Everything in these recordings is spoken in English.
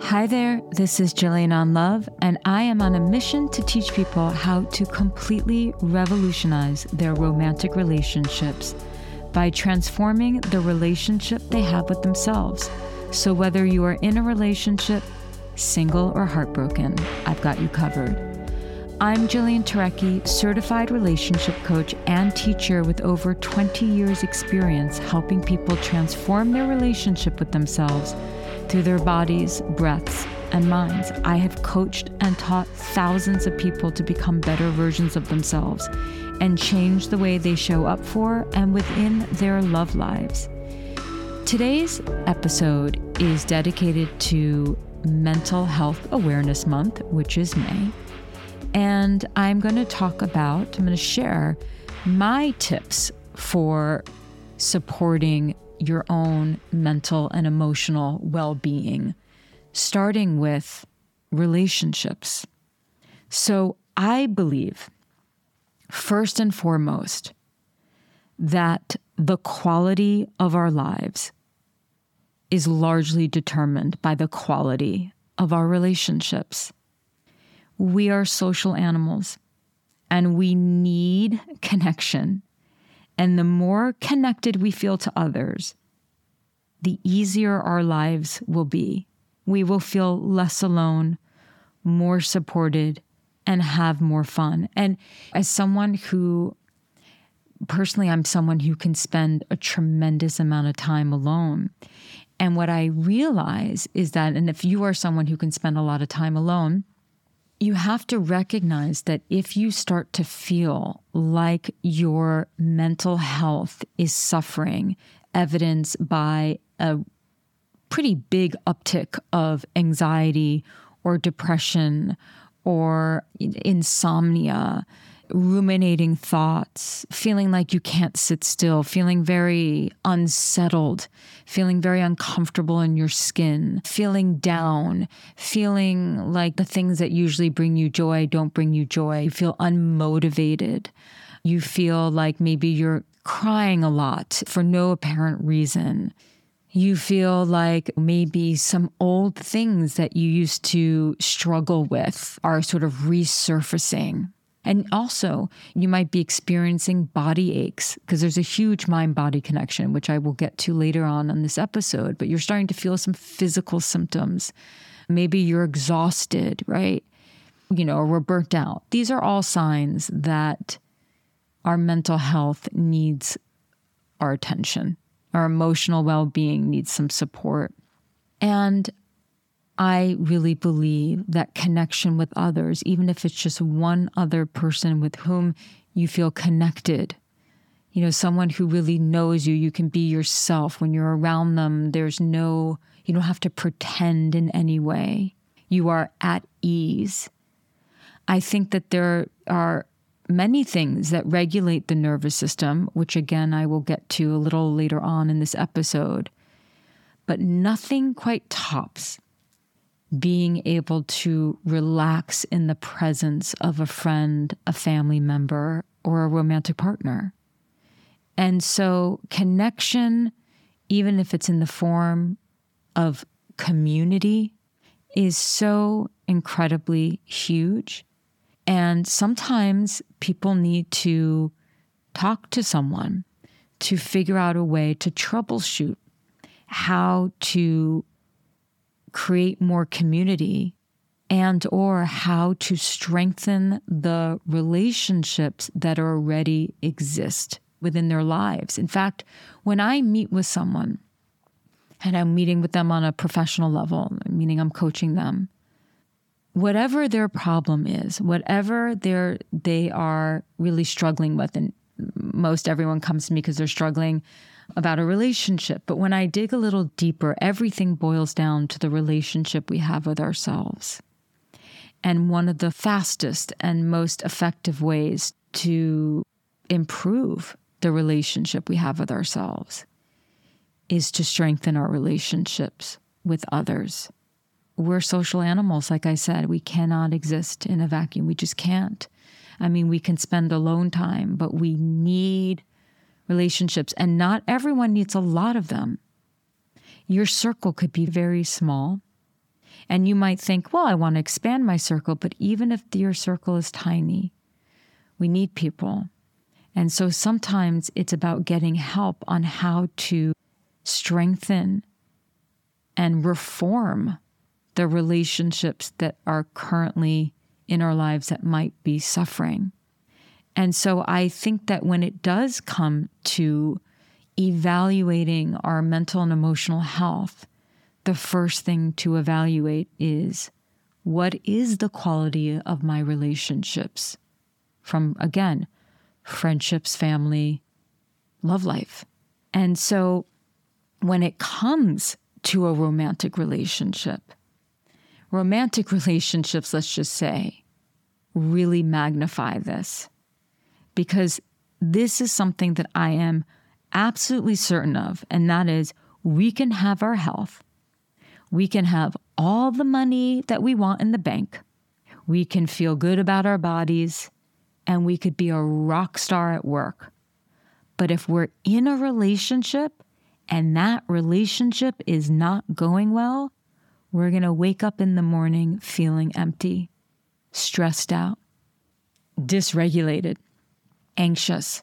Hi there, this is Jillian on Love, and I am on a mission to teach people how to completely revolutionize their romantic relationships by transforming the relationship they have with themselves. So, whether you are in a relationship, single, or heartbroken, I've got you covered. I'm Jillian Turecki, certified relationship coach and teacher with over 20 years' experience helping people transform their relationship with themselves through their bodies, breaths, and minds. I have coached and taught thousands of people to become better versions of themselves and change the way they show up for and within their love lives. Today's episode is dedicated to Mental Health Awareness Month, which is May. And I'm going to talk about, I'm going to share my tips for supporting your own mental and emotional well being, starting with relationships. So, I believe, first and foremost, that the quality of our lives is largely determined by the quality of our relationships. We are social animals and we need connection and the more connected we feel to others, the easier our lives will be. We will feel less alone, more supported, and have more fun. And as someone who, personally, I'm someone who can spend a tremendous amount of time alone. And what I realize is that, and if you are someone who can spend a lot of time alone, you have to recognize that if you start to feel like your mental health is suffering, evidenced by a pretty big uptick of anxiety or depression or insomnia, ruminating thoughts, feeling like you can't sit still, feeling very unsettled, feeling very uncomfortable in your skin, feeling down, feeling like the things that usually bring you joy don't bring you joy, you feel unmotivated. You feel like maybe you're crying a lot for no apparent reason. You feel like maybe some old things that you used to struggle with are sort of resurfacing. And also, you might be experiencing body aches because there's a huge mind body connection, which I will get to later on in this episode. But you're starting to feel some physical symptoms. Maybe you're exhausted, right? You know, or we're burnt out. These are all signs that our mental health needs our attention, our emotional well being needs some support. And I really believe that connection with others, even if it's just one other person with whom you feel connected, you know, someone who really knows you, you can be yourself. When you're around them, there's no, you don't have to pretend in any way. You are at ease. I think that there are many things that regulate the nervous system, which again, I will get to a little later on in this episode, but nothing quite tops being able to relax in the presence of a friend, a family member, or a romantic partner. And so, connection, even if it's in the form of community, is so incredibly huge. And sometimes people need to talk to someone to figure out a way to troubleshoot how to create more community and or how to strengthen the relationships that already exist within their lives. In fact, when I meet with someone and I'm meeting with them on a professional level, meaning I'm coaching them, whatever their problem is, whatever they're they are really struggling with, and most everyone comes to me because they're struggling about a relationship. But when I dig a little deeper, everything boils down to the relationship we have with ourselves. And one of the fastest and most effective ways to improve the relationship we have with ourselves is to strengthen our relationships with others. We're social animals, like I said. We cannot exist in a vacuum. We just can't. I mean, we can spend alone time, but we need relationships, and not everyone needs a lot of them. Your circle could be very small, and you might think, well, I want to expand my circle, but even if your circle is tiny, we need people. And so sometimes it's about getting help on how to strengthen and reform the relationships that are currently in our lives that might be suffering. And so I think that when it does come to evaluating our mental and emotional health, the first thing to evaluate is what is the quality of my relationships from, again, friendships, family, love life. And so when it comes to a romantic relationship, romantic relationships, let's just say, really magnify this because this is something that I am absolutely certain of, and that is we can have our health we can have all the money that we want in the bank. We can feel good about our bodies and we could be a rock star at work. But if we're in a relationship and that relationship is not going well, we're going to wake up in the morning feeling empty, stressed out, dysregulated, anxious.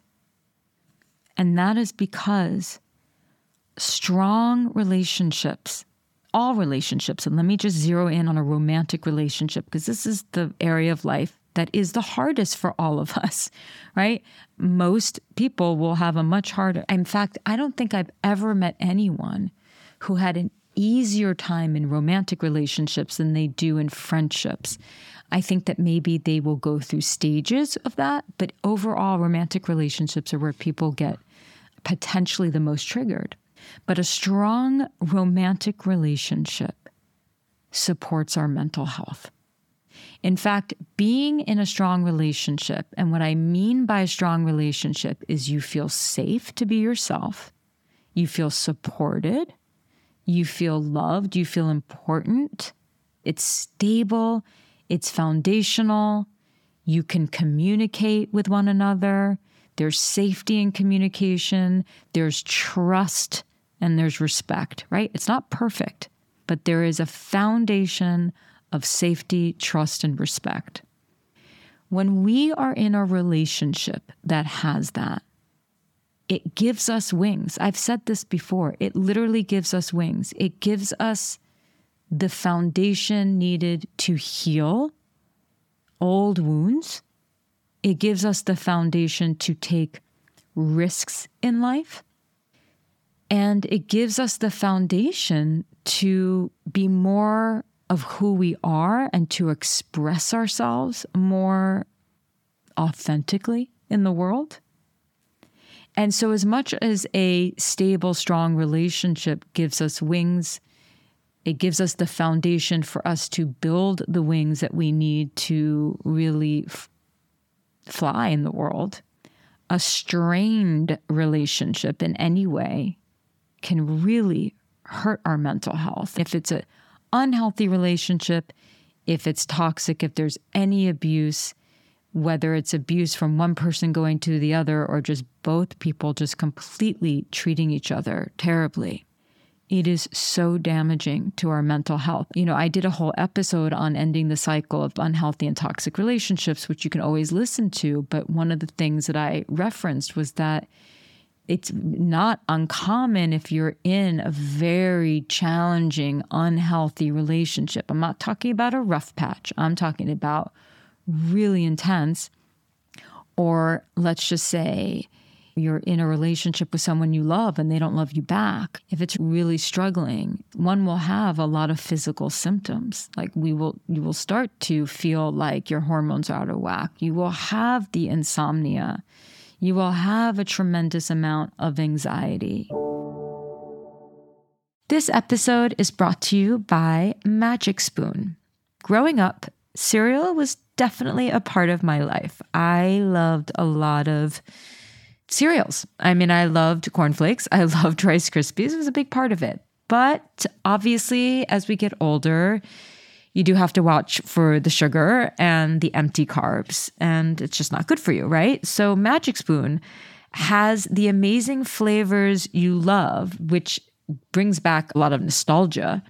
And that is because strong relationships all relationships, and let me just zero in on a romantic relationship because this is the area of life that is the hardest for all of us, right? Most people will have a much harder. In fact, I don't think I've ever met anyone who had an easier time in romantic relationships than they do in friendships. I think that maybe they will go through stages of that, but overall, romantic relationships are where people get potentially the most triggered. But a strong romantic relationship supports our mental health. In fact, being in a strong relationship, and what I mean by a strong relationship is you feel safe to be yourself, you feel supported, you feel loved, you feel important, it's stable, it's foundational, you can communicate with one another, there's safety in communication, there's trust and there's respect, right? It's not perfect, but there is a foundation of safety, trust, and respect. When we are in a relationship that has that, it gives us wings. I've said this before. It literally gives us wings. It gives us the foundation needed to heal old wounds. It gives us the foundation to take risks in life. And it gives us the foundation to be more of who we are and to express ourselves more authentically in the world. And so, as much as a stable, strong relationship gives us wings, it gives us the foundation for us to build the wings that we need to really f- fly in the world. A strained relationship in any way can really hurt our mental health. If it's an unhealthy relationship, if it's toxic, if there's any abuse, whether it's abuse from one person going to the other or just both people just completely treating each other terribly. It is so damaging to our mental health. You know, I did a whole episode on ending the cycle of unhealthy and toxic relationships, which you can always listen to. But one of the things that I referenced was that it's not uncommon if you're in a very challenging, unhealthy relationship. I'm not talking about a rough patch, I'm talking about really intense. Or let's just say you're in a relationship with someone you love and they don't love you back. If it's really struggling, one will have a lot of physical symptoms. Like we will you will start to feel like your hormones are out of whack. You will have the insomnia you will have a tremendous amount of anxiety. This episode is brought to you by Magic Spoon. Growing up, cereal was definitely a part of my life. I loved a lot of cereals. I mean, I loved cornflakes, I loved Rice Krispies, it was a big part of it. But obviously, as we get older, you do have to watch for the sugar and the empty carbs, and it's just not good for you, right? So, Magic Spoon has the amazing flavors you love, which brings back a lot of nostalgia,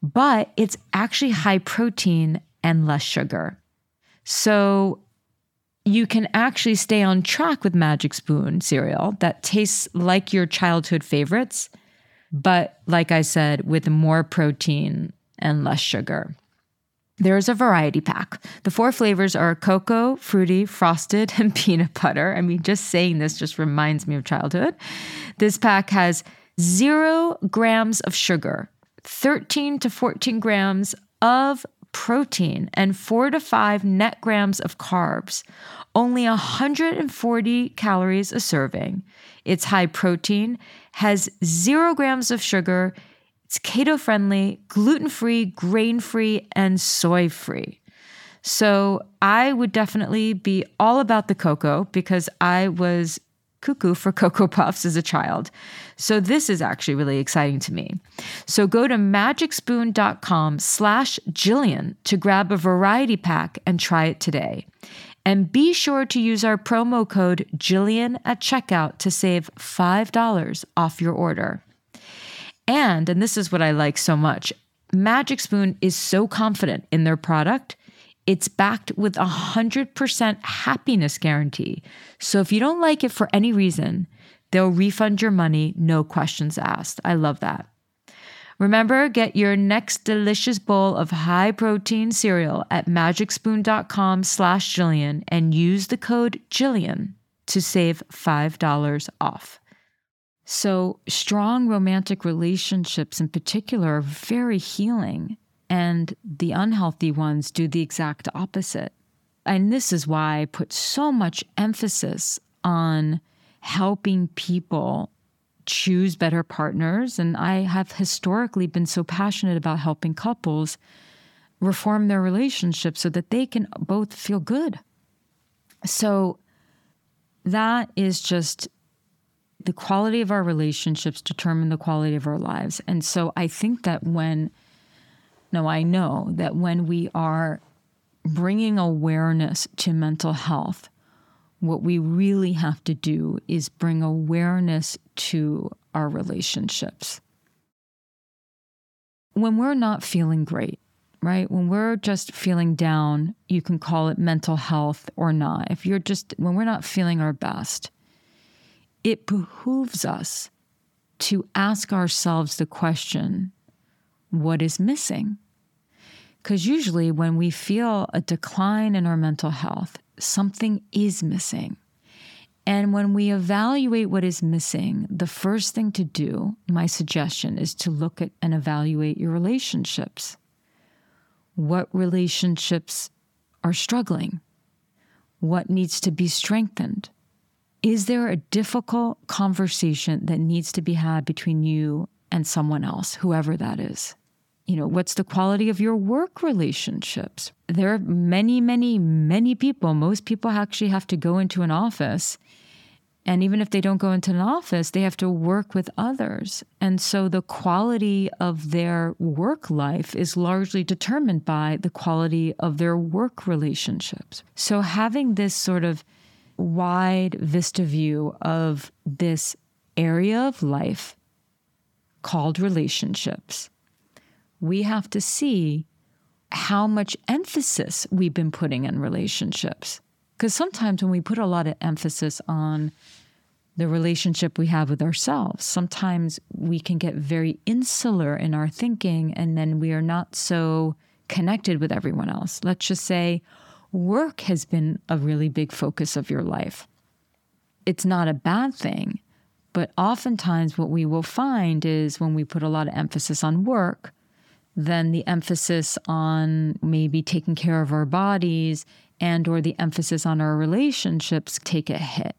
but it's actually high protein and less sugar. So, you can actually stay on track with Magic Spoon cereal that tastes like your childhood favorites, but like I said, with more protein and less sugar. There's a variety pack. The four flavors are cocoa, fruity, frosted, and peanut butter. I mean, just saying this just reminds me of childhood. This pack has zero grams of sugar, 13 to 14 grams of protein, and four to five net grams of carbs. Only 140 calories a serving. It's high protein, has zero grams of sugar, it's keto friendly, gluten free, grain free, and soy free. So I would definitely be all about the cocoa because I was cuckoo for Cocoa Puffs as a child. So this is actually really exciting to me. So go to magicspoon.com slash Jillian to grab a variety pack and try it today. And be sure to use our promo code Jillian at checkout to save $5 off your order. And, and this is what I like so much Magic Spoon is so confident in their product. It's backed with a 100% happiness guarantee. So if you don't like it for any reason, they'll refund your money, no questions asked. I love that. Remember, get your next delicious bowl of high protein cereal at magicspoon.com slash Jillian and use the code Jillian to save $5 off. So, strong romantic relationships in particular are very healing, and the unhealthy ones do the exact opposite. And this is why I put so much emphasis on helping people choose better partners. And I have historically been so passionate about helping couples reform their relationships so that they can both feel good. So, that is just the quality of our relationships determine the quality of our lives. And so I think that when, no, I know that when we are bringing awareness to mental health, what we really have to do is bring awareness to our relationships. When we're not feeling great, right? When we're just feeling down, you can call it mental health or not. If you're just, when we're not feeling our best, it behooves us to ask ourselves the question what is missing? Because usually, when we feel a decline in our mental health, something is missing. And when we evaluate what is missing, the first thing to do, my suggestion, is to look at and evaluate your relationships. What relationships are struggling? What needs to be strengthened? Is there a difficult conversation that needs to be had between you and someone else, whoever that is? You know, what's the quality of your work relationships? There are many, many, many people. Most people actually have to go into an office. And even if they don't go into an office, they have to work with others. And so the quality of their work life is largely determined by the quality of their work relationships. So having this sort of wide vista view of this area of life called relationships, we have to see how much emphasis we've been putting in relationships. Because sometimes when we put a lot of emphasis on the relationship we have with ourselves. Sometimes we can get very insular in our thinking, and then we are not so connected with everyone else. Let's just say work has been a really big focus of your life. It's not a bad thing, but oftentimes what we will find is when we put a lot of emphasis on work, then the emphasis on maybe taking care of our bodies and or the emphasis on our relationships take a hit.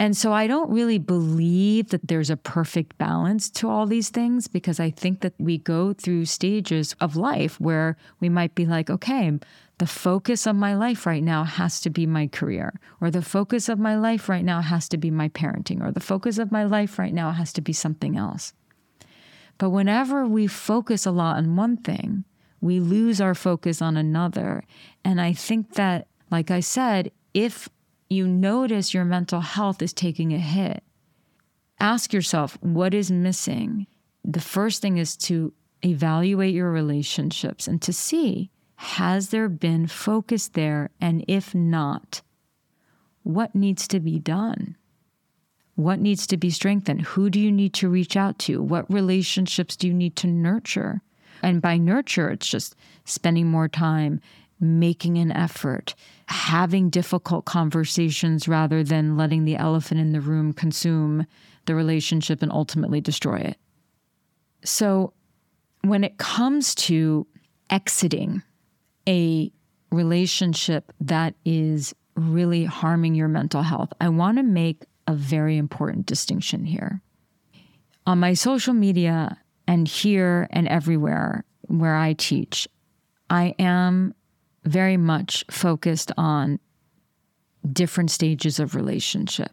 And so I don't really believe that there's a perfect balance to all these things because I think that we go through stages of life where we might be like, okay, the focus of my life right now has to be my career, or the focus of my life right now has to be my parenting, or the focus of my life right now has to be something else. But whenever we focus a lot on one thing, we lose our focus on another. And I think that, like I said, if you notice your mental health is taking a hit, ask yourself what is missing. The first thing is to evaluate your relationships and to see has there been focus there? And if not, what needs to be done? What needs to be strengthened? Who do you need to reach out to? What relationships do you need to nurture? And by nurture, it's just spending more time, making an effort, having difficult conversations rather than letting the elephant in the room consume the relationship and ultimately destroy it. So, when it comes to exiting a relationship that is really harming your mental health, I want to make a very important distinction here. On my social media and here and everywhere where I teach, I am very much focused on different stages of relationship.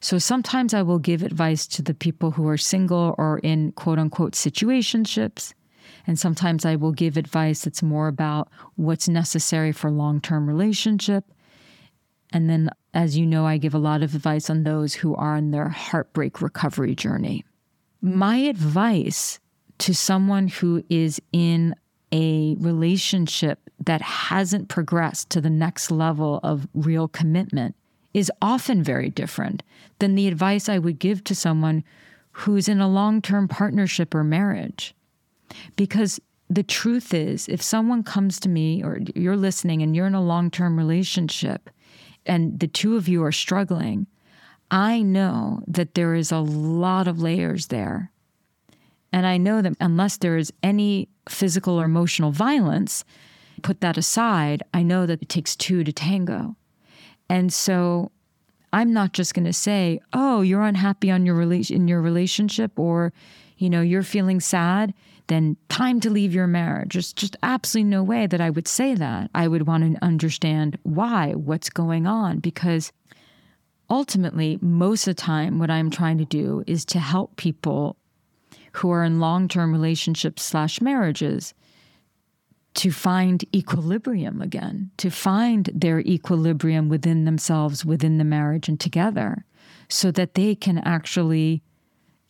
So sometimes I will give advice to the people who are single or in quote unquote situationships. And sometimes I will give advice that's more about what's necessary for long term relationship. And then, as you know, I give a lot of advice on those who are on their heartbreak recovery journey. My advice to someone who is in a relationship that hasn't progressed to the next level of real commitment is often very different than the advice I would give to someone who's in a long term partnership or marriage. Because the truth is, if someone comes to me or you're listening and you're in a long term relationship and the two of you are struggling, I know that there is a lot of layers there. And I know that unless there is any physical or emotional violence, put that aside, I know that it takes two to tango. And so I'm not just going to say, "Oh, you're unhappy on your rela- in your relationship or you know, you're feeling sad, then time to leave your marriage." There's just absolutely no way that I would say that. I would want to understand why, what's going on because ultimately, most of the time what I'm trying to do is to help people who are in long-term relationships slash marriages to find equilibrium again, to find their equilibrium within themselves, within the marriage, and together, so that they can actually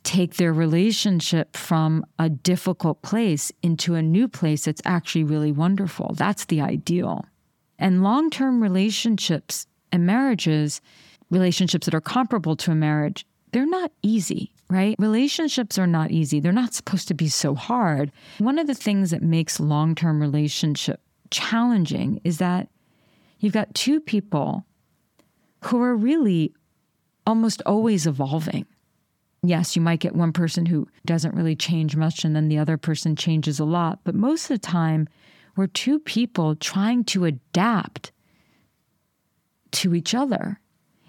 take their relationship from a difficult place into a new place that's actually really wonderful. That's the ideal. And long term relationships and marriages, relationships that are comparable to a marriage, they're not easy right? Relationships are not easy. They're not supposed to be so hard. One of the things that makes long term relationship challenging is that you've got two people who are really almost always evolving. Yes, you might get one person who doesn't really change much and then the other person changes a lot. But most of the time, we're two people trying to adapt to each other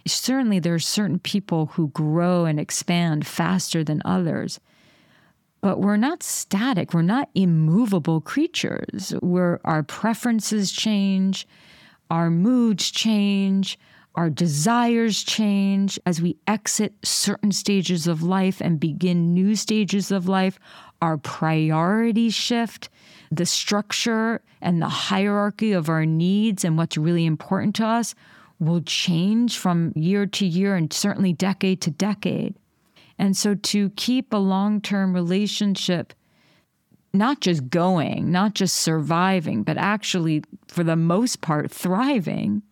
certainly there are certain people who grow and expand faster than others. But we're not static. We're not immovable creatures. Where our preferences change, our moods change, our desires change as we exit certain stages of life and begin new stages of life. Our priorities shift. The structure and the hierarchy of our needs and what's really important to us will change from year to year and certainly decade to decade. And so to keep a long term relationship, not just going, not just surviving, but actually, for the most part, thriving,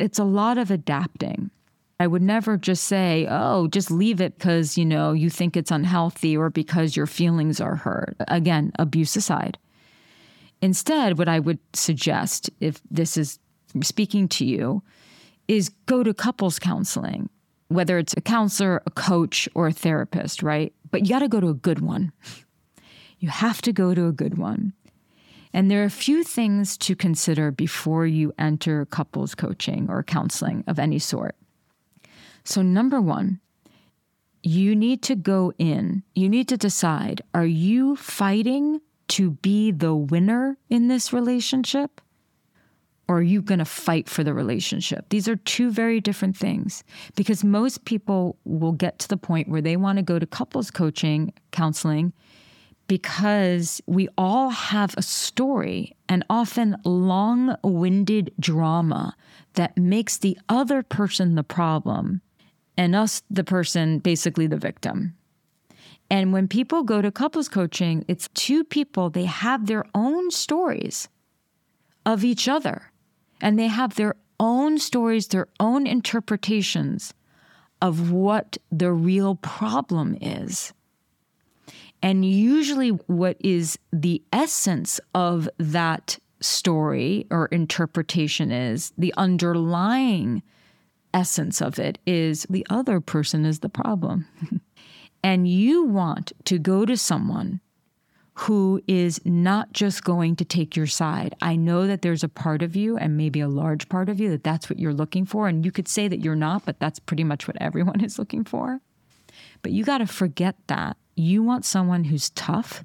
it's a lot of adapting. I would never just say, oh, just leave it because, you know, you think it's unhealthy or because your feelings are hurt. Again, abuse aside. Instead, what I would suggest, if this is speaking to you, is go to couples counseling, whether it's a counselor, a coach, or a therapist, right? But you got to go to a good one. You have to go to a good one. And there are a few things to consider before you enter couples coaching or counseling of any sort. So, number one, you need to go in, you need to decide are you fighting to be the winner in this relationship? Or are you going to fight for the relationship? These are two very different things because most people will get to the point where they want to go to couples coaching, counseling, because we all have a story and often long winded drama that makes the other person the problem and us, the person, basically the victim. And when people go to couples coaching, it's two people, they have their own stories of each other, and they have their own stories, their own interpretations of what the real problem is. And usually, what is the essence of that story or interpretation is the underlying essence of it is the other person is the problem. and you want to go to someone who is not just going to take your side. I know that there's a part of you, and maybe a large part of you, that that's what you're looking for. And you could say that you're not, but that's pretty much what everyone is looking for. But you got to forget that. You want someone who's tough,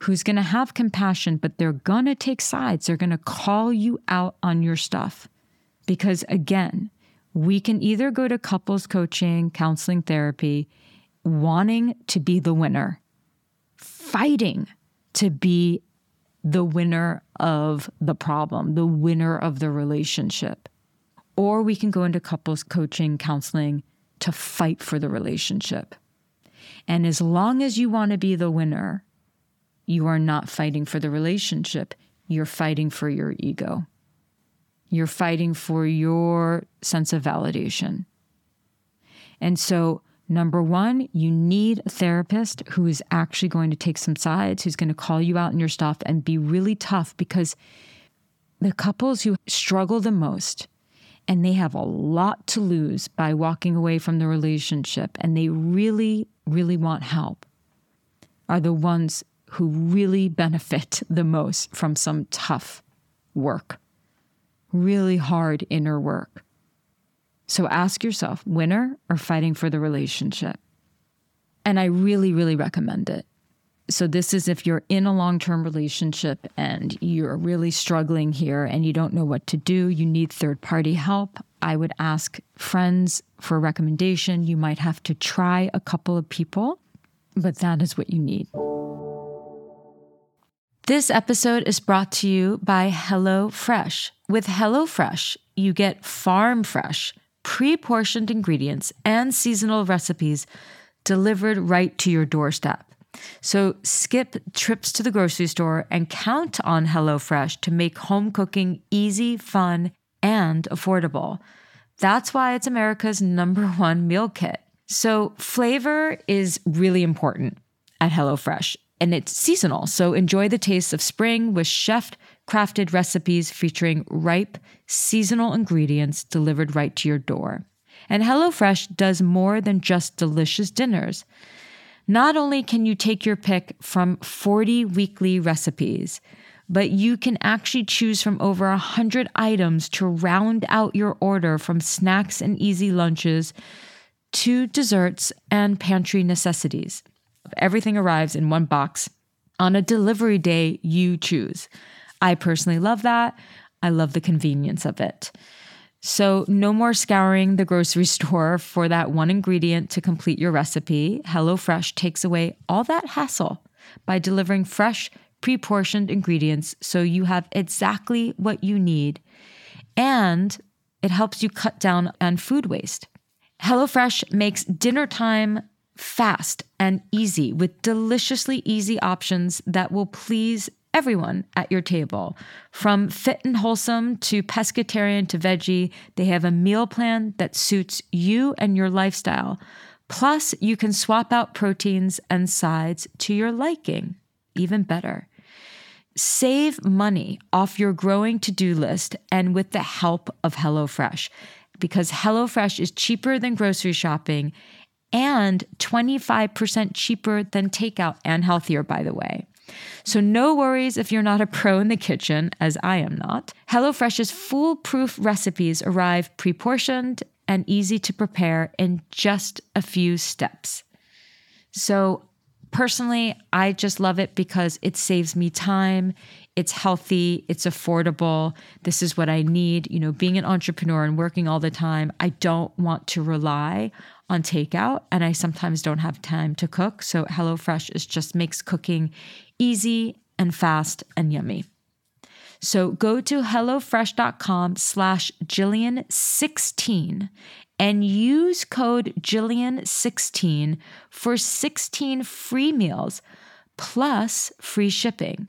who's going to have compassion, but they're going to take sides. They're going to call you out on your stuff. Because again, we can either go to couples coaching, counseling, therapy, wanting to be the winner, fighting to be the winner of the problem, the winner of the relationship. Or we can go into couples coaching, counseling to fight for the relationship. And as long as you want to be the winner, you are not fighting for the relationship, you're fighting for your ego. You're fighting for your sense of validation. And so, number one, you need a therapist who is actually going to take some sides, who's going to call you out in your stuff and be really tough because the couples who struggle the most and they have a lot to lose by walking away from the relationship and they really, really want help are the ones who really benefit the most from some tough work really hard inner work. So ask yourself winner or fighting for the relationship? And I really, really recommend it. So, this is if you're in a long term relationship and you're really struggling here and you don't know what to do, you need third party help. I would ask friends for a recommendation. You might have to try a couple of people, but that is what you need. This episode is brought to you by HelloFresh. With HelloFresh, you get farm fresh, pre portioned ingredients and seasonal recipes delivered right to your doorstep. So skip trips to the grocery store and count on HelloFresh to make home cooking easy, fun, and affordable. That's why it's America's number one meal kit. So flavor is really important at HelloFresh and it's seasonal. So enjoy the taste of spring with chef crafted recipes featuring ripe, seasonal ingredients delivered right to your door. And HelloFresh does more than just delicious dinners. Not only can you take your pick from 40 weekly recipes, but you can actually choose from over 100 items to round out your order from snacks and easy lunches to desserts and pantry necessities. Everything arrives in one box on a delivery day you choose. I personally love that. I love the convenience of it. So, no more scouring the grocery store for that one ingredient to complete your recipe. HelloFresh takes away all that hassle by delivering fresh, pre portioned ingredients so you have exactly what you need. And it helps you cut down on food waste. HelloFresh makes dinner time fast and easy with deliciously easy options that will please everyone at your table. From fit and wholesome to pescatarian to veggie, they have a meal plan that suits you and your lifestyle. Plus, you can swap out proteins and sides to your liking. Even better. Save money off your growing to do list and with the help of HelloFresh because HelloFresh is cheaper than grocery shopping and 25% cheaper than takeout and healthier, by the way. So, no worries if you're not a pro in the kitchen, as I am not. HelloFresh's foolproof recipes arrive pre portioned and easy to prepare in just a few steps. So, personally, I just love it because it saves me time. It's healthy, it's affordable. This is what I need. You know, being an entrepreneur and working all the time, I don't want to rely on takeout and I sometimes don't have time to cook. So HelloFresh is just makes cooking easy and fast and yummy. So go to HelloFresh.com slash Jillian16 and use code Jillian16 for 16 free meals plus free shipping.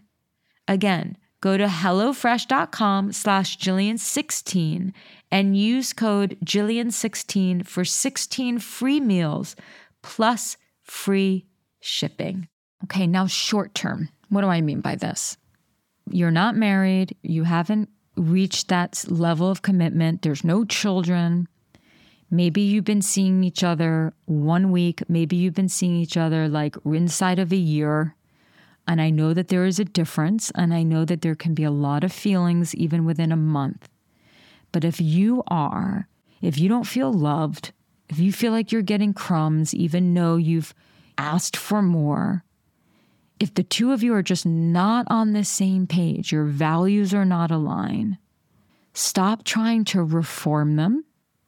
Again, go to HelloFresh.com slash Jillian16 and use code Jillian16 for 16 free meals plus free shipping. Okay, now short term. What do I mean by this? You're not married, you haven't reached that level of commitment, there's no children. Maybe you've been seeing each other one week, maybe you've been seeing each other like inside of a year. And I know that there is a difference, and I know that there can be a lot of feelings even within a month. But if you are, if you don't feel loved, if you feel like you're getting crumbs, even though you've asked for more, if the two of you are just not on the same page, your values are not aligned, stop trying to reform them.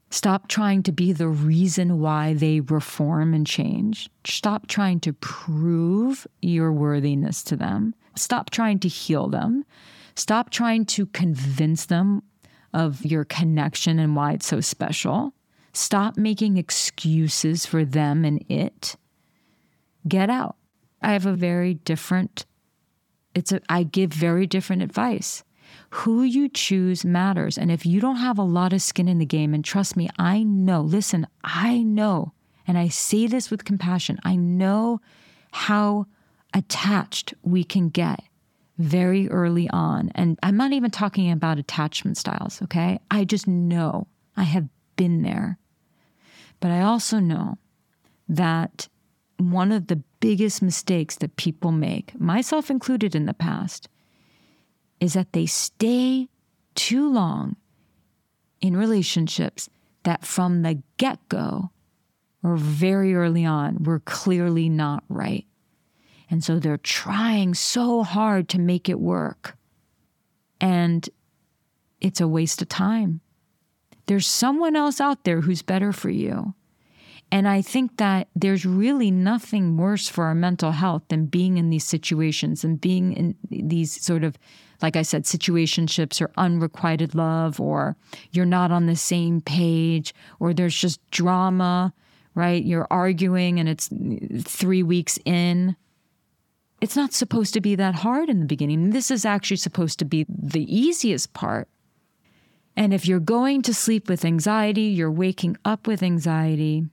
Stop trying to be the reason why they reform and change. Stop trying to prove your worthiness to them. Stop trying to heal them. Stop trying to convince them of your connection and why it's so special. Stop making excuses for them and it. Get out. I have a very different it's a I give very different advice. Who you choose matters. And if you don't have a lot of skin in the game, and trust me, I know, listen, I know, and I say this with compassion, I know how attached we can get very early on. And I'm not even talking about attachment styles, okay? I just know I have been there. But I also know that one of the biggest mistakes that people make, myself included in the past, is that they stay too long in relationships that from the get go or very early on were clearly not right. And so they're trying so hard to make it work. And it's a waste of time. There's someone else out there who's better for you. And I think that there's really nothing worse for our mental health than being in these situations and being in these sort of, like I said, situationships or unrequited love, or you're not on the same page, or there's just drama, right? You're arguing and it's three weeks in it's not supposed to be that hard in the beginning. This is actually supposed to be the easiest part. And if you're going to sleep with anxiety, you're waking up with anxiety,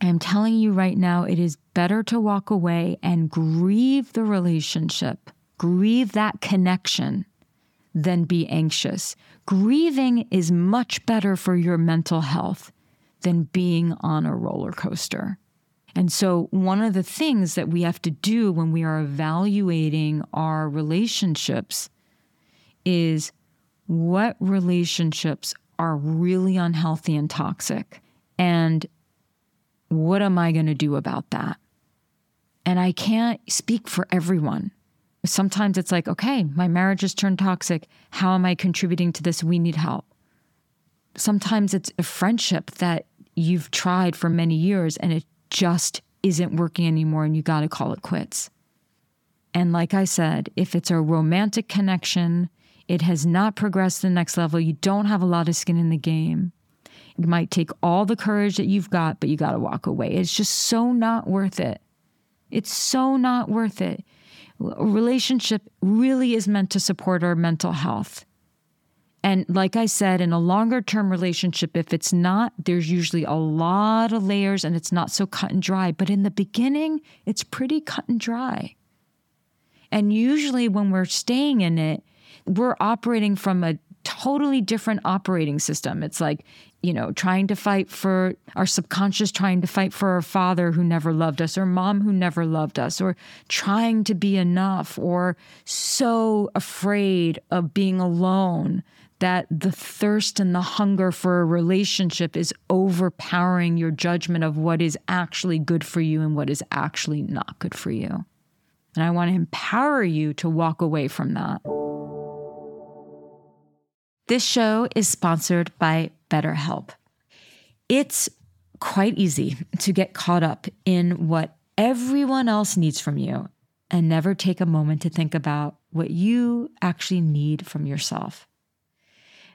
I'm telling you right now, it is better to walk away and grieve the relationship, grieve that connection, than be anxious. Grieving is much better for your mental health than being on a roller coaster. And so, one of the things that we have to do when we are evaluating our relationships is what relationships are really unhealthy and toxic? And what am I going to do about that? And I can't speak for everyone. Sometimes it's like, okay, my marriage has turned toxic. How am I contributing to this? We need help. Sometimes it's a friendship that you've tried for many years and it just isn't working anymore and you got to call it quits. And like I said, if it's a romantic connection, it has not progressed to the next level, you don't have a lot of skin in the game. It might take all the courage that you've got, but you got to walk away. It's just so not worth it. It's so not worth it. A relationship really is meant to support our mental health. And like I said, in a longer term relationship, if it's not, there's usually a lot of layers and it's not so cut and dry. But in the beginning, it's pretty cut and dry. And usually when we're staying in it, we're operating from a totally different operating system. It's like, you know, trying to fight for our subconscious, trying to fight for our father who never loved us, or mom who never loved us, or trying to be enough, or so afraid of being alone that the thirst and the hunger for a relationship is overpowering your judgment of what is actually good for you and what is actually not good for you. And I want to empower you to walk away from that. This show is sponsored by BetterHelp. It's quite easy to get caught up in what everyone else needs from you and never take a moment to think about what you actually need from yourself.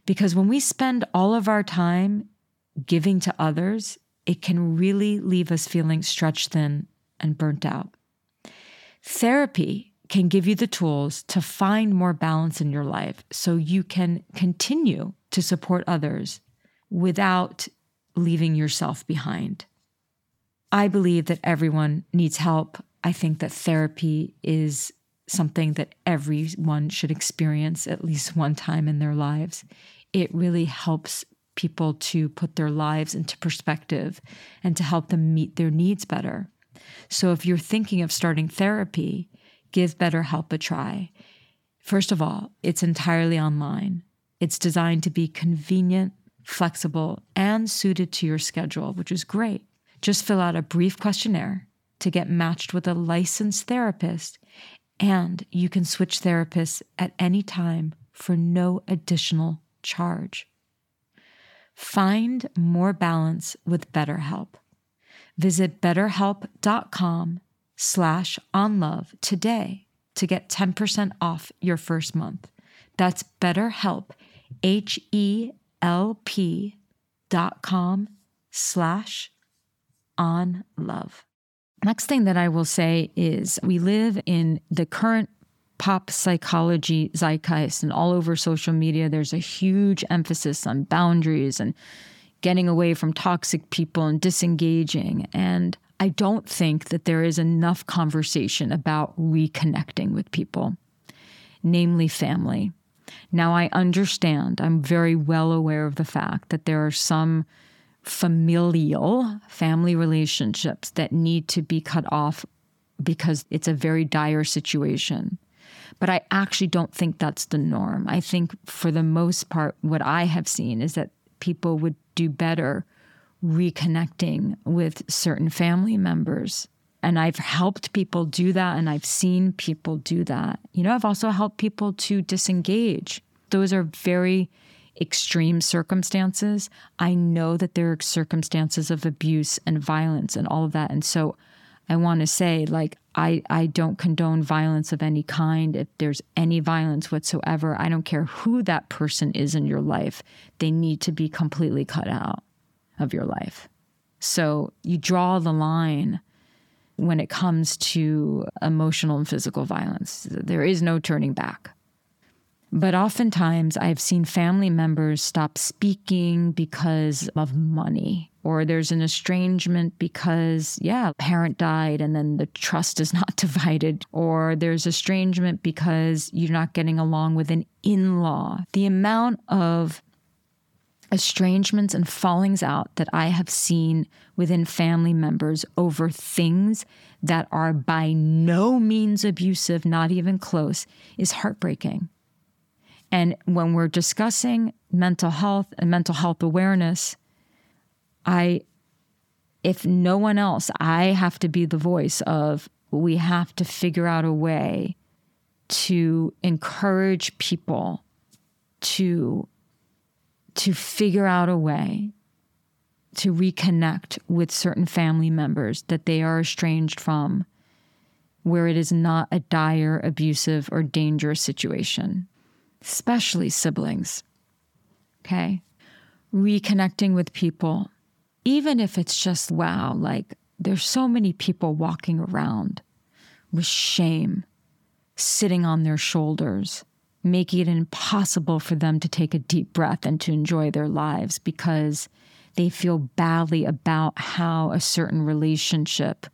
Because when we spend all of our time giving to others, it can really leave us feeling stretched thin and burnt out. Therapy can give you the tools to find more balance in your life so you can continue to support others without leaving yourself behind. I believe that everyone needs help. I think that therapy is something that everyone should experience at least one time in their lives. It really helps people to put their lives into perspective and to help them meet their needs better. So if you're thinking of starting therapy, give BetterHelp a try. First of all, it's entirely online. It's designed to be convenient, flexible, and suited to your schedule, which is great. Just fill out a brief questionnaire to get matched with a licensed therapist, and you can switch therapists at any time for no additional charge. Find more balance with BetterHelp. Visit betterhelp.com slash onlove today to get 10% off your first month. That's betterhelp, H-E-L-P dot com slash onlove. Next thing that I will say is we live in the current pop psychology zeitgeist and all over social media, there's a huge emphasis on boundaries and getting away from toxic people and disengaging. And I don't think that there is enough conversation about reconnecting with people, namely family. Now, I understand, I'm very well aware of the fact that there are some familial family relationships that need to be cut off because it's a very dire situation. But I actually don't think that's the norm. I think for the most part, what I have seen is that people would do better reconnecting with certain family members. And I've helped people do that, and I've seen people do that. You know, I've also helped people to disengage. Those are very extreme circumstances. I know that there are circumstances of abuse and violence and all of that. And so I want to say, like, I, I don't condone violence of any kind. If there's any violence whatsoever, I don't care who that person is in your life, they need to be completely cut out of your life. So you draw the line when it comes to emotional and physical violence. There is no turning back. But oftentimes, I've seen family members stop speaking because of money, or there's an estrangement because, yeah, parent died and then the trust is not divided, or there's estrangement because you're not getting along with an in law. The amount of estrangements and fallings out that I have seen within family members over things that are by no means abusive, not even close, is heartbreaking. And when we're discussing mental health and mental health awareness, I, if no one else, I have to be the voice of we have to figure out a way to encourage people to to figure out a way to reconnect with certain family members that they are estranged from where it is not a dire abusive or dangerous situation especially siblings. Okay. Reconnecting with people, even if it's just, wow, like there's so many people walking around with shame sitting on their shoulders, making it impossible for them to take a deep breath and to enjoy their lives because they feel badly about how a certain relationship,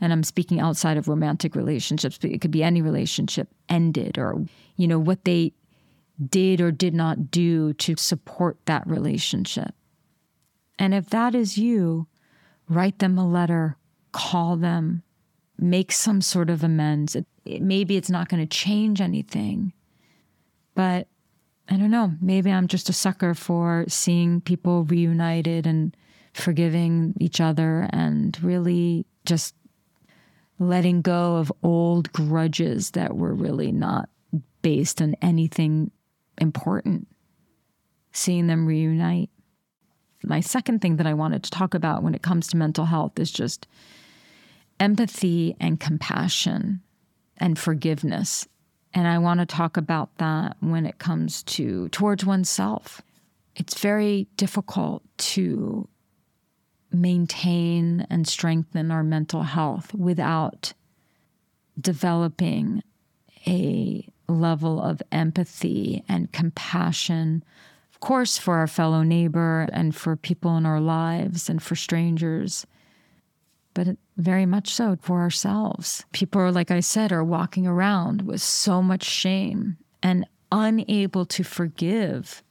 and I'm speaking outside of romantic relationships, but it could be any relationship, ended or, you know, what they did or did not do to support that relationship. And if that is you, write them a letter, call them, make some sort of amends. It, it, maybe it's not going to change anything, but I don't know. Maybe I'm just a sucker for seeing people reunited and forgiving each other and really just letting go of old grudges that were really not based on anything important. Seeing them reunite. My second thing that I wanted to talk about when it comes to mental health is just empathy and compassion and forgiveness and I want to talk about that when it comes to towards oneself. It's very difficult to maintain and strengthen our mental health without developing a level of empathy and compassion, of course, for our fellow neighbor and for people in our lives and for strangers but very much so for ourselves. People are, like I said, are walking around with so much shame and unable to forgive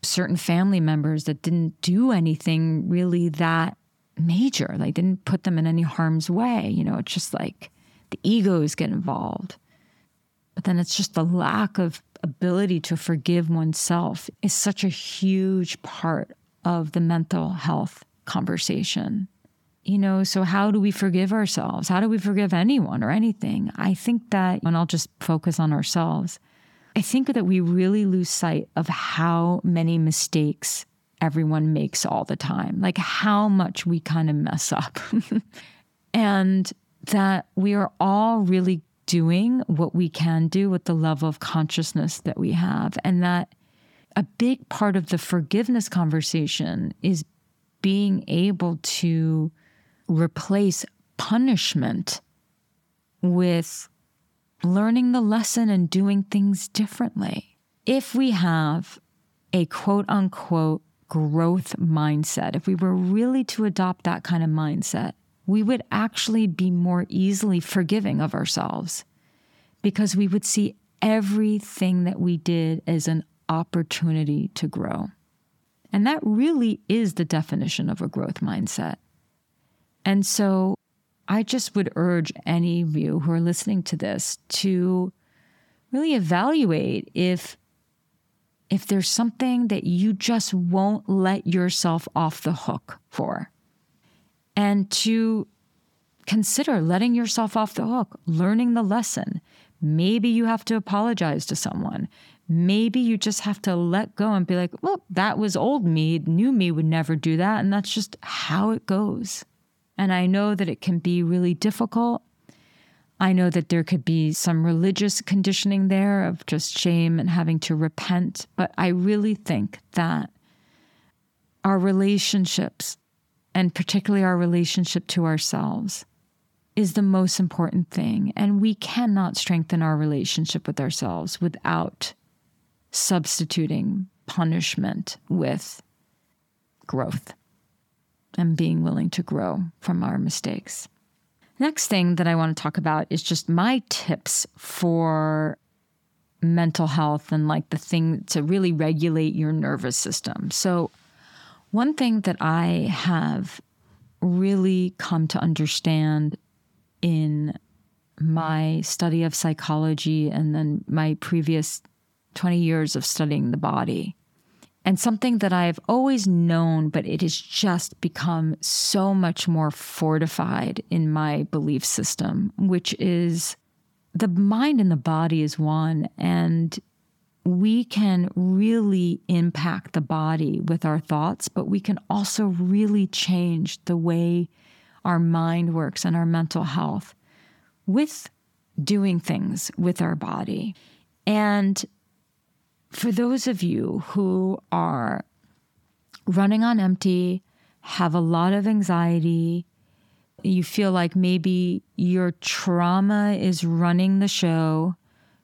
certain family members that didn't do anything really that major. Like didn't put them in any harm's way. You know, it's just like the egos get involved. But then it's just the lack of ability to forgive oneself is such a huge part of the mental health conversation you know, so how do we forgive ourselves? How do we forgive anyone or anything? I think that, and I'll just focus on ourselves, I think that we really lose sight of how many mistakes everyone makes all the time, like how much we kind of mess up. and that we are all really doing what we can do with the level of consciousness that we have. And that a big part of the forgiveness conversation is being able to replace punishment with learning the lesson and doing things differently. If we have a quote unquote growth mindset, if we were really to adopt that kind of mindset, we would actually be more easily forgiving of ourselves because we would see everything that we did as an opportunity to grow. And that really is the definition of a growth mindset. And so I just would urge any of you who are listening to this to really evaluate if if there's something that you just won't let yourself off the hook for. And to consider letting yourself off the hook learning the lesson. Maybe you have to apologize to someone. Maybe you just have to let go and be like well that was old me. New me would never do that. And that's just how it goes and I know that it can be really difficult. I know that there could be some religious conditioning there of just shame and having to repent. But I really think that our relationships, and particularly our relationship to ourselves, is the most important thing. And we cannot strengthen our relationship with ourselves without substituting punishment with growth and being willing to grow from our mistakes. Next thing that I want to talk about is just my tips for mental health and like the thing to really regulate your nervous system. So, one thing that I have really come to understand in my study of psychology and then my previous 20 years of studying the body and something that I've always known, but it has just become so much more fortified in my belief system, which is the mind and the body is one. And we can really impact the body with our thoughts, but we can also really change the way our mind works and our mental health with doing things with our body. And for those of you who are running on empty, have a lot of anxiety, You feel like maybe your trauma is running the show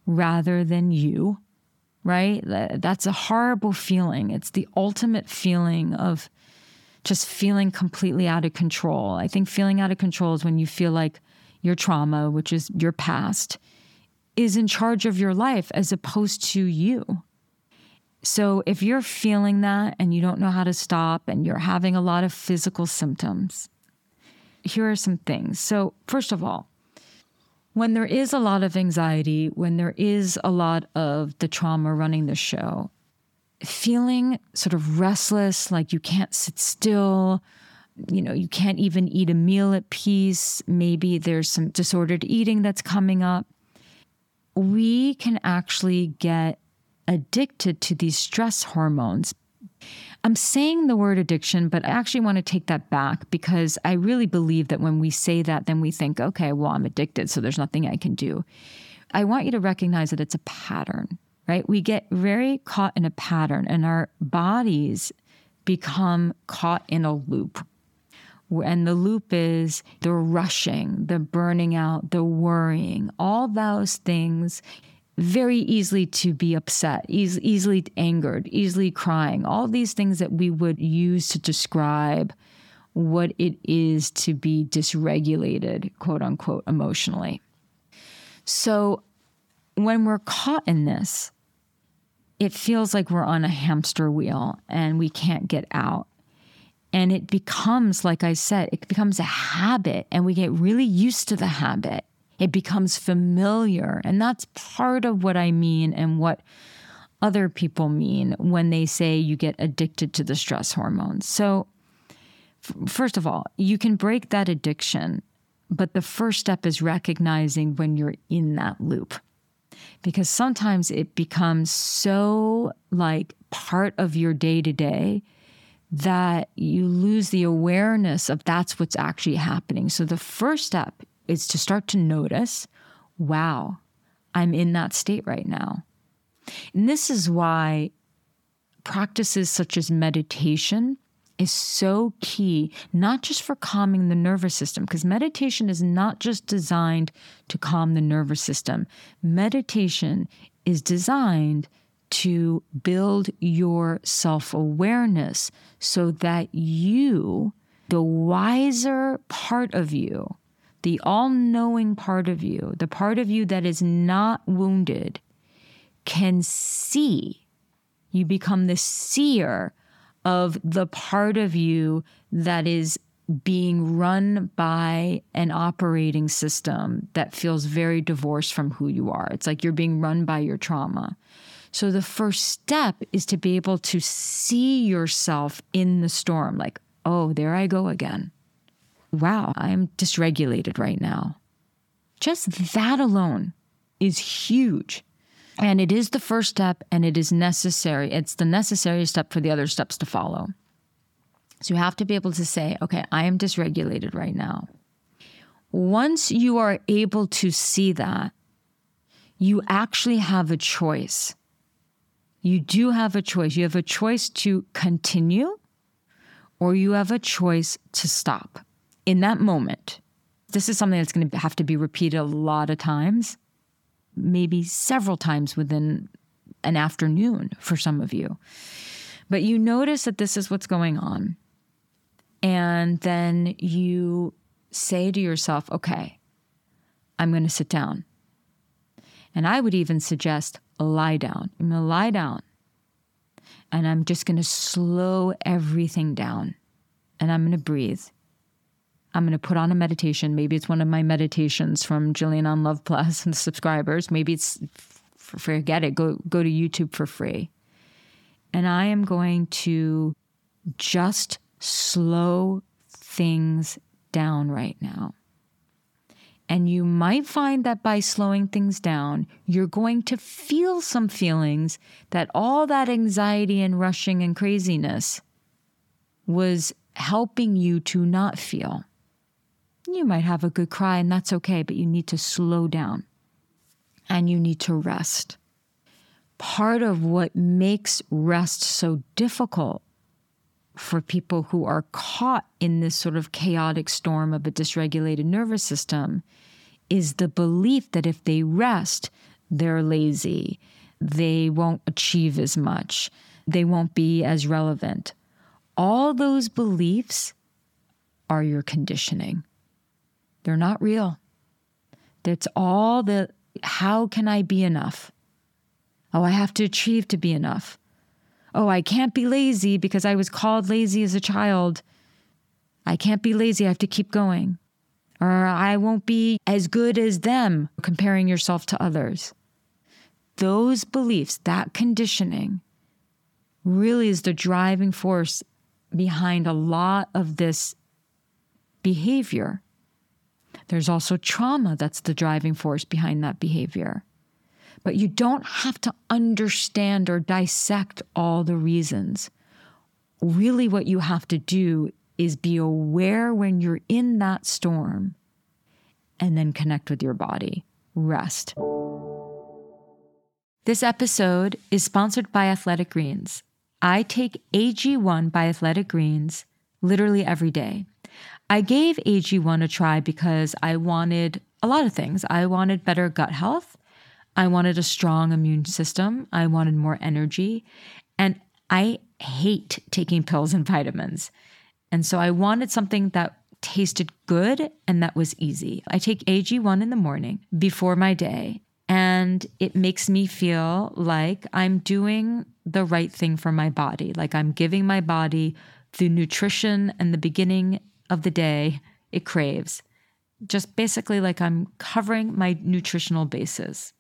rather than you, right? That's a horrible feeling. It's the ultimate feeling of just feeling completely out of control. I think feeling out of control is when you feel like your trauma, which is your past, is in charge of your life as opposed to you. So if you're feeling that and you don't know how to stop and you're having a lot of physical symptoms, here are some things. So, first of all, when there is a lot of anxiety, when there is a lot of the trauma running the show, feeling sort of restless, like you can't sit still, you know, you can't even eat a meal at peace, maybe there's some disordered eating that's coming up, we can actually get addicted to these stress hormones. I'm saying the word addiction, but I actually want to take that back because I really believe that when we say that, then we think, okay, well, I'm addicted, so there's nothing I can do. I want you to recognize that it's a pattern, right? We get very caught in a pattern and our bodies become caught in a loop. And the loop is the rushing, the burning out, the worrying, all those things very easily to be upset, easy, easily angered, easily crying, all these things that we would use to describe what it is to be dysregulated, quote unquote, emotionally. So when we're caught in this, it feels like we're on a hamster wheel and we can't get out. And it becomes, like I said, it becomes a habit and we get really used to the habit. It becomes familiar. And that's part of what I mean and what other people mean when they say you get addicted to the stress hormones. So, f- first of all, you can break that addiction, but the first step is recognizing when you're in that loop. Because sometimes it becomes so like part of your day to day that you lose the awareness of that's what's actually happening. So the first step is to start to notice wow, I'm in that state right now. And this is why practices such as meditation is so key, not just for calming the nervous system, because meditation is not just designed to calm the nervous system. Meditation is designed to build your self awareness so that you, the wiser part of you, the all knowing part of you, the part of you that is not wounded, can see. You become the seer of the part of you that is being run by an operating system that feels very divorced from who you are. It's like you're being run by your trauma. So the first step is to be able to see yourself in the storm, like, oh, there I go again wow, I'm dysregulated right now. Just that alone is huge. And it is the first step and it is necessary. It's the necessary step for the other steps to follow. So you have to be able to say, okay, I am dysregulated right now. Once you are able to see that, you actually have a choice. You do have a choice. You have a choice to continue or you have a choice to stop in that moment, this is something that's going to have to be repeated a lot of times, maybe several times within an afternoon for some of you. But you notice that this is what's going on. And then you say to yourself, okay, I'm going to sit down. And I would even suggest lie down. I'm going to lie down. And I'm just going to slow everything down. And I'm going to breathe. I'm going to put on a meditation. Maybe it's one of my meditations from Jillian on Love Plus and subscribers. Maybe it's forget it. Go go to YouTube for free. And I am going to just slow things down right now. And you might find that by slowing things down, you're going to feel some feelings that all that anxiety and rushing and craziness was helping you to not feel. You might have a good cry, and that's okay, but you need to slow down and you need to rest. Part of what makes rest so difficult for people who are caught in this sort of chaotic storm of a dysregulated nervous system is the belief that if they rest, they're lazy, they won't achieve as much, they won't be as relevant. All those beliefs are your conditioning. They're not real. That's all the how can I be enough? Oh, I have to achieve to be enough. Oh, I can't be lazy because I was called lazy as a child. I can't be lazy. I have to keep going. Or I won't be as good as them, comparing yourself to others. Those beliefs, that conditioning, really is the driving force behind a lot of this behavior. There's also trauma that's the driving force behind that behavior. But you don't have to understand or dissect all the reasons. Really, what you have to do is be aware when you're in that storm and then connect with your body. Rest. This episode is sponsored by Athletic Greens. I take AG1 by Athletic Greens literally every day. I gave AG1 a try because I wanted a lot of things. I wanted better gut health. I wanted a strong immune system. I wanted more energy. And I hate taking pills and vitamins. And so I wanted something that tasted good and that was easy. I take AG1 in the morning before my day, and it makes me feel like I'm doing the right thing for my body, like I'm giving my body the nutrition and the beginning of the day it craves. Just basically like I'm covering my nutritional bases.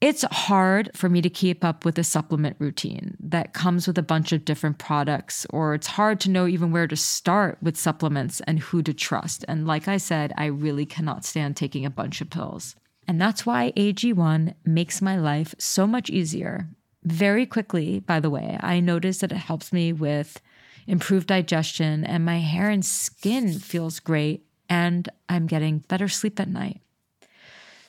It's hard for me to keep up with a supplement routine that comes with a bunch of different products, or it's hard to know even where to start with supplements and who to trust. And like I said, I really cannot stand taking a bunch of pills. And that's why AG1 makes my life so much easier. Very quickly, by the way, I noticed that it helps me with improved digestion, and my hair and skin feels great, and I'm getting better sleep at night.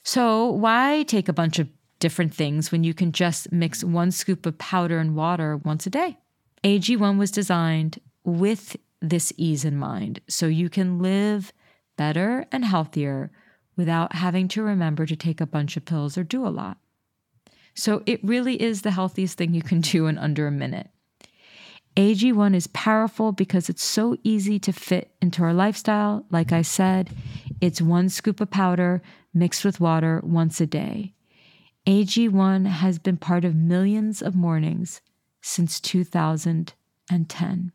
So, why take a bunch of different things when you can just mix one scoop of powder and water once a day. AG1 was designed with this ease in mind so you can live better and healthier without having to remember to take a bunch of pills or do a lot. So it really is the healthiest thing you can do in under a minute. AG1 is powerful because it's so easy to fit into our lifestyle. Like I said, it's one scoop of powder mixed with water once a day. AG1 has been part of millions of mornings since 2010.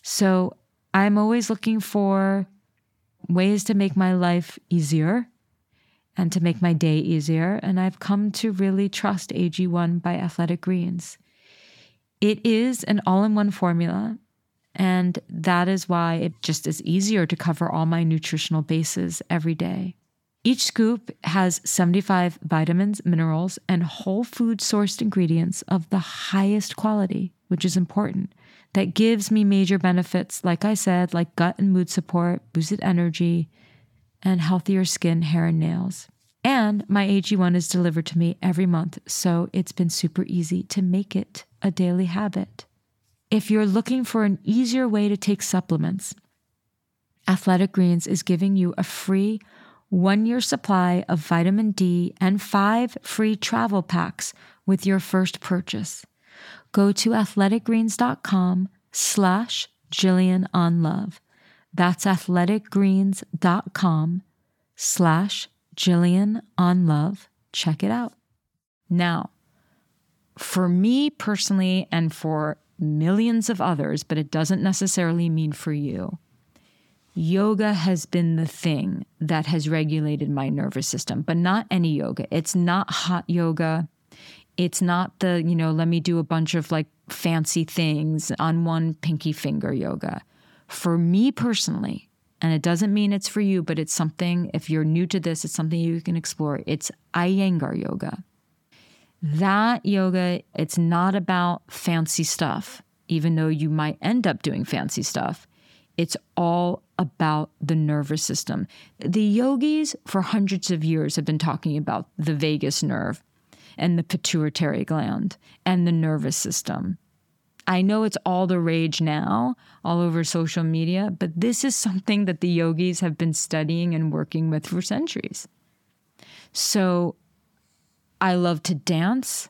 So I'm always looking for ways to make my life easier and to make my day easier. And I've come to really trust AG1 by Athletic Greens. It is an all in one formula. And that is why it just is easier to cover all my nutritional bases every day. Each scoop has 75 vitamins, minerals, and whole food sourced ingredients of the highest quality, which is important. That gives me major benefits, like I said, like gut and mood support, boosted energy, and healthier skin, hair, and nails. And my AG1 is delivered to me every month, so it's been super easy to make it a daily habit. If you're looking for an easier way to take supplements, Athletic Greens is giving you a free one year supply of vitamin D, and five free travel packs with your first purchase. Go to athleticgreens.com slash Jillian on love. That's athleticgreens.com slash Jillian on love. Check it out. Now, for me personally, and for millions of others, but it doesn't necessarily mean for you, yoga has been the thing that has regulated my nervous system, but not any yoga. It's not hot yoga. It's not the, you know, let me do a bunch of like fancy things on one pinky finger yoga. For me personally, and it doesn't mean it's for you, but it's something, if you're new to this, it's something you can explore. It's Iyengar yoga. That yoga, it's not about fancy stuff, even though you might end up doing fancy stuff. It's all about the nervous system. The yogis for hundreds of years have been talking about the vagus nerve and the pituitary gland and the nervous system. I know it's all the rage now, all over social media, but this is something that the yogis have been studying and working with for centuries. So I love to dance.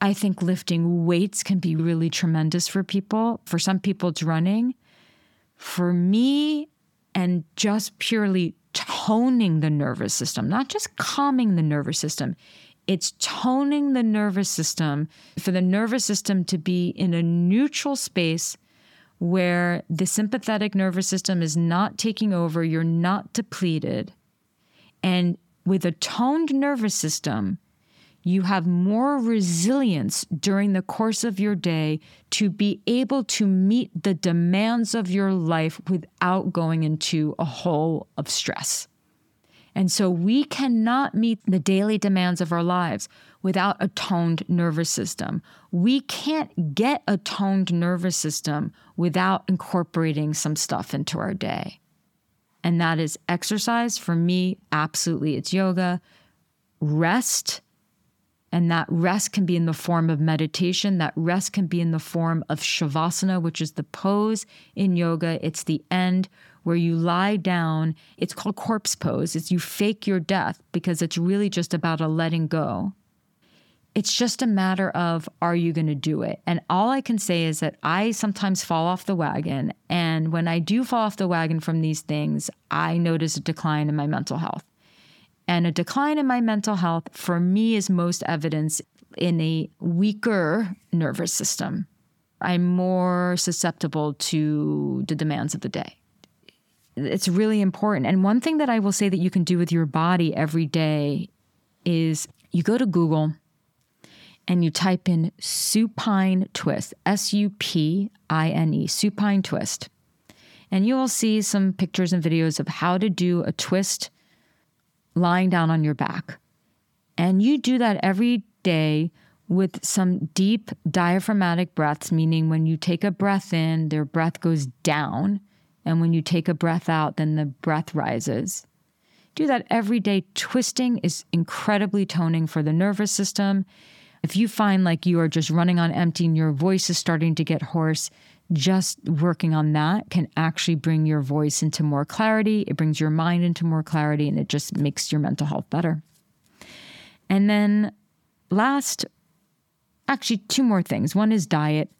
I think lifting weights can be really tremendous for people. For some people, it's running. For me, and just purely toning the nervous system, not just calming the nervous system, it's toning the nervous system for the nervous system to be in a neutral space where the sympathetic nervous system is not taking over, you're not depleted. And with a toned nervous system, you have more resilience during the course of your day to be able to meet the demands of your life without going into a hole of stress. And so we cannot meet the daily demands of our lives without a toned nervous system. We can't get a toned nervous system without incorporating some stuff into our day. And that is exercise. For me, absolutely, it's yoga, rest. And that rest can be in the form of meditation. That rest can be in the form of shavasana, which is the pose in yoga. It's the end where you lie down. It's called corpse pose. It's you fake your death because it's really just about a letting go. It's just a matter of are you going to do it? And all I can say is that I sometimes fall off the wagon. And when I do fall off the wagon from these things, I notice a decline in my mental health. And a decline in my mental health for me is most evidence in a weaker nervous system. I'm more susceptible to the demands of the day it's really important. And one thing that I will say that you can do with your body every day is you go to Google and you type in supine twist, S U P I N E, supine twist. And you will see some pictures and videos of how to do a twist lying down on your back. And you do that every day with some deep diaphragmatic breaths, meaning when you take a breath in, their breath goes down. And when you take a breath out, then the breath rises. Do that every day. Twisting is incredibly toning for the nervous system. If you find like you are just running on empty and your voice is starting to get hoarse, just working on that can actually bring your voice into more clarity. It brings your mind into more clarity and it just makes your mental health better. And then, last, actually, two more things. One is diet.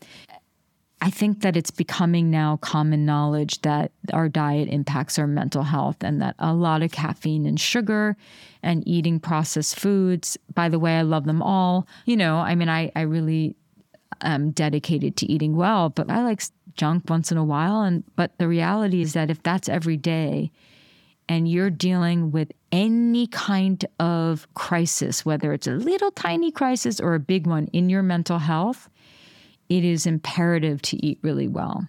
I think that it's becoming now common knowledge that our diet impacts our mental health and that a lot of caffeine and sugar and eating processed foods, by the way, I love them all. You know, I mean, I, I really am dedicated to eating well, but I like junk once in a while. And, but the reality is that if that's every day and you're dealing with any kind of crisis, whether it's a little tiny crisis or a big one in your mental health, it is imperative to eat really well.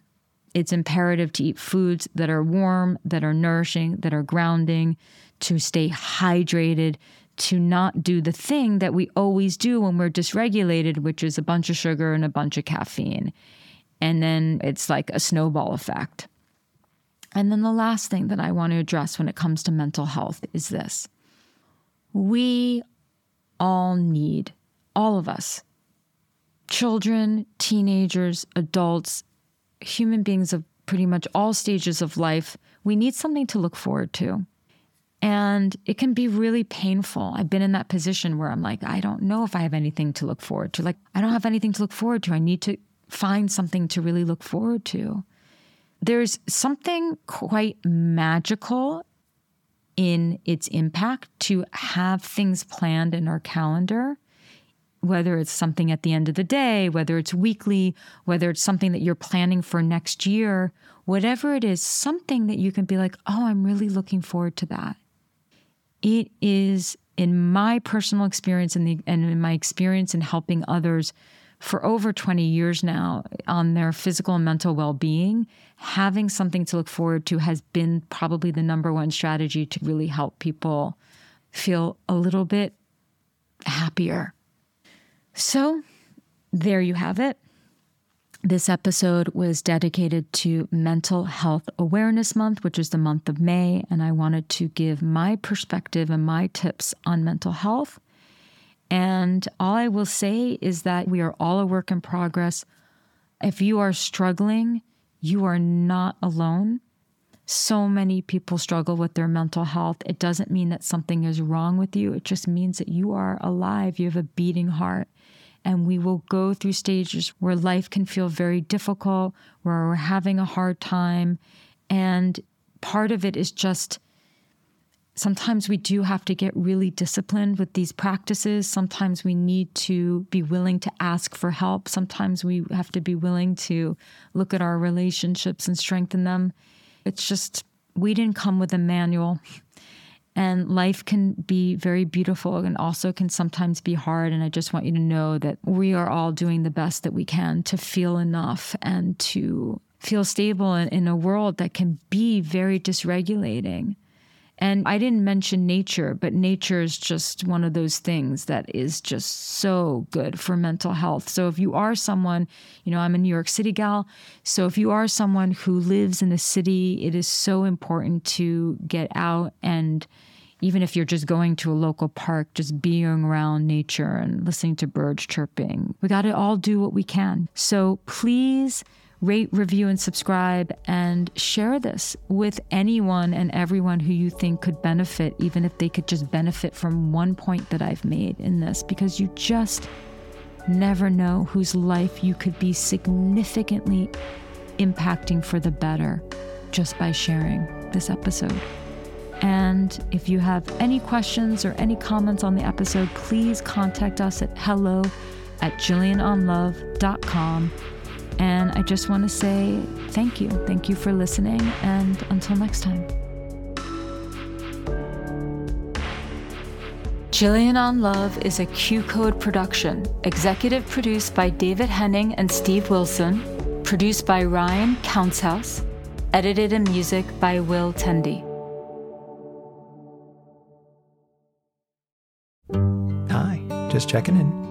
It's imperative to eat foods that are warm, that are nourishing, that are grounding, to stay hydrated, to not do the thing that we always do when we're dysregulated, which is a bunch of sugar and a bunch of caffeine. And then it's like a snowball effect. And then the last thing that I want to address when it comes to mental health is this we all need, all of us, children, teenagers, adults, human beings of pretty much all stages of life, we need something to look forward to. And it can be really painful. I've been in that position where I'm like, I don't know if I have anything to look forward to. Like, I don't have anything to look forward to. I need to find something to really look forward to. There's something quite magical in its impact to have things planned in our calendar whether it's something at the end of the day, whether it's weekly, whether it's something that you're planning for next year, whatever it is, something that you can be like, oh, I'm really looking forward to that. It is, in my personal experience and, the, and in my experience in helping others for over 20 years now on their physical and mental well being, having something to look forward to has been probably the number one strategy to really help people feel a little bit happier so, there you have it. This episode was dedicated to Mental Health Awareness Month, which is the month of May, and I wanted to give my perspective and my tips on mental health. And all I will say is that we are all a work in progress. If you are struggling, you are not alone. So many people struggle with their mental health. It doesn't mean that something is wrong with you, it just means that you are alive, you have a beating heart. And we will go through stages where life can feel very difficult, where we're having a hard time. And part of it is just sometimes we do have to get really disciplined with these practices. Sometimes we need to be willing to ask for help. Sometimes we have to be willing to look at our relationships and strengthen them. It's just, we didn't come with a manual. And life can be very beautiful and also can sometimes be hard. And I just want you to know that we are all doing the best that we can to feel enough and to feel stable in, in a world that can be very dysregulating. And I didn't mention nature, but nature is just one of those things that is just so good for mental health. So if you are someone, you know, I'm a New York City gal. So if you are someone who lives in a city, it is so important to get out and even if you're just going to a local park, just being around nature and listening to birds chirping. We got to all do what we can. So please rate, review, and subscribe, and share this with anyone and everyone who you think could benefit, even if they could just benefit from one point that I've made in this, because you just never know whose life you could be significantly impacting for the better just by sharing this episode. And if you have any questions or any comments on the episode, please contact us at hello at jillianonlove.com. And I just want to say thank you. Thank you for listening. And until next time. Jillian on Love is a QCODE production, executive produced by David Henning and Steve Wilson, produced by Ryan Countshouse, edited and music by Will Tendy. Hi, just checking in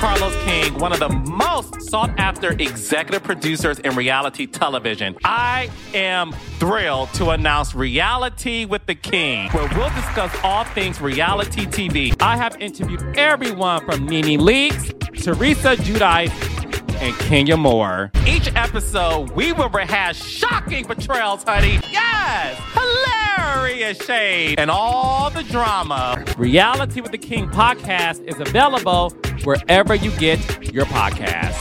Carlos King, one of the most sought after executive producers in reality television. I am thrilled to announce Reality with the King, where we'll discuss all things reality TV. I have interviewed everyone from NeNe Leakes, Teresa Giudice, and Kenya Moore. Each episode, we will rehash shocking betrayals, honey. Yes! Hilarious shade and all the drama. Reality with the King podcast is available wherever you get your podcast.